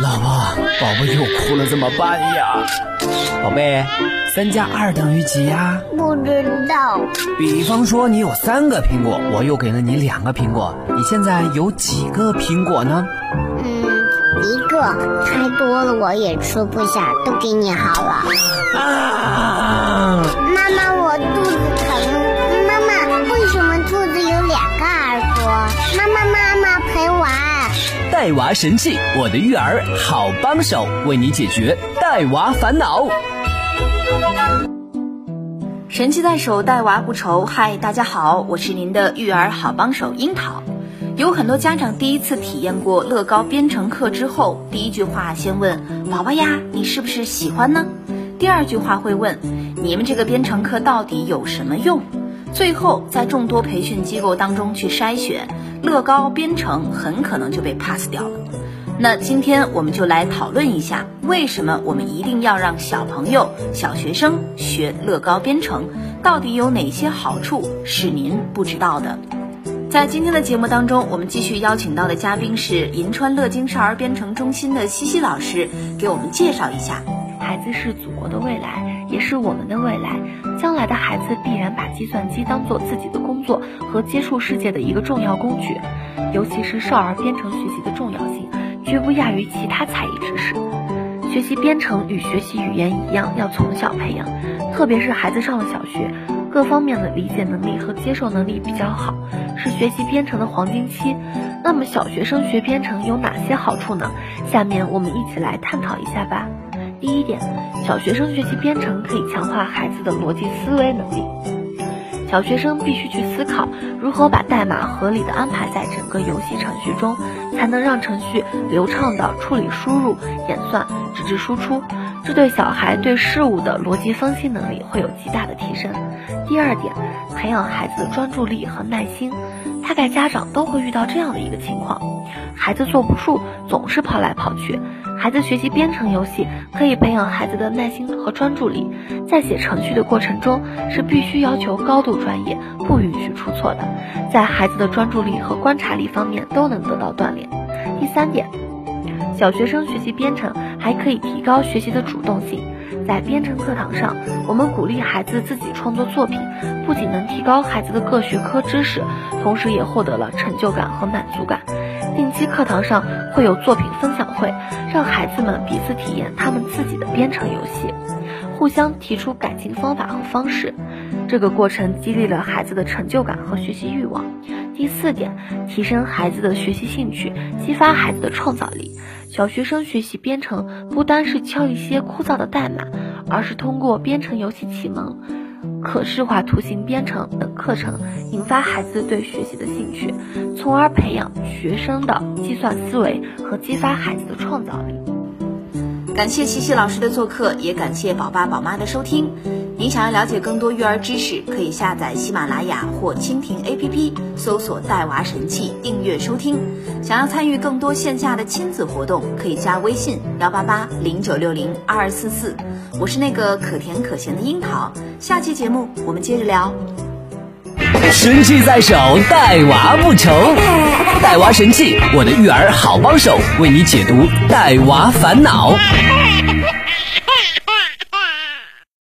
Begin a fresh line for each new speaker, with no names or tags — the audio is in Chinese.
老婆，宝宝又哭了，怎么办呀？宝贝，三加二等于几呀？
不知道。
比方说你有三个苹果，我又给了你两个苹果，你现在有几个苹果呢？
嗯，一个。太多了我也吃不下，都给你好了。啊！
带娃神器，我的育儿好帮手，为你解决带娃烦恼。
神器在手，带娃不愁。嗨，大家好，我是您的育儿好帮手樱桃。有很多家长第一次体验过乐高编程课之后，第一句话先问宝宝呀，你是不是喜欢呢？第二句话会问你们这个编程课到底有什么用？最后在众多培训机构当中去筛选。乐高编程很可能就被 pass 掉了。那今天我们就来讨论一下，为什么我们一定要让小朋友、小学生学乐高编程？到底有哪些好处是您不知道的？在今天的节目当中，我们继续邀请到的嘉宾是银川乐金少儿编程中心的西西老师，给我们介绍一下。
孩子是祖国的未来，也是我们的未来。将来的孩子必然把计算机当做自己的工作和接触世界的一个重要工具，尤其是少儿编程学习的重要性，绝不亚于其他才艺知识。学习编程与学习语言一样，要从小培养，特别是孩子上了小学，各方面的理解能力和接受能力比较好，是学习编程的黄金期。那么小学生学编程有哪些好处呢？下面我们一起来探讨一下吧。第一点，小学生学习编程可以强化孩子的逻辑思维能力。小学生必须去思考如何把代码合理的安排在整个游戏程序中，才能让程序流畅的处理输入、演算，直至输出。这对小孩对事物的逻辑分析能力会有极大的提升。第二点，培养孩子的专注力和耐心。大概家长都会遇到这样的一个情况：孩子坐不住，总是跑来跑去。孩子学习编程游戏可以培养孩子的耐心和专注力，在写程序的过程中是必须要求高度专业，不允许出错的，在孩子的专注力和观察力方面都能得到锻炼。第三点，小学生学习编程还可以提高学习的主动性，在编程课堂上，我们鼓励孩子自己创作作品，不仅能提高孩子的各学科知识，同时也获得了成就感和满足感。定期课堂上会有作品分享会，让孩子们彼此体验他们自己的编程游戏，互相提出改进方法和方式。这个过程激励了孩子的成就感和学习欲望。第四点，提升孩子的学习兴趣，激发孩子的创造力。小学生学习编程不单是敲一些枯燥的代码，而是通过编程游戏启蒙。可视化图形编程等课程，引发孩子对学习的兴趣，从而培养学生的计算思维和激发孩子的创造力。
感谢琪琪老师的做客，也感谢宝爸宝妈的收听。您想要了解更多育儿知识，可以下载喜马拉雅或蜻蜓 APP，搜索“带娃神器”订阅收听。想要参与更多线下的亲子活动，可以加微信幺八八零九六零二二四四。我是那个可甜可咸的樱桃。下期节目我们接着聊。
神器在手，带娃不愁。带娃神器，我的育儿好帮手，为你解读带娃烦恼。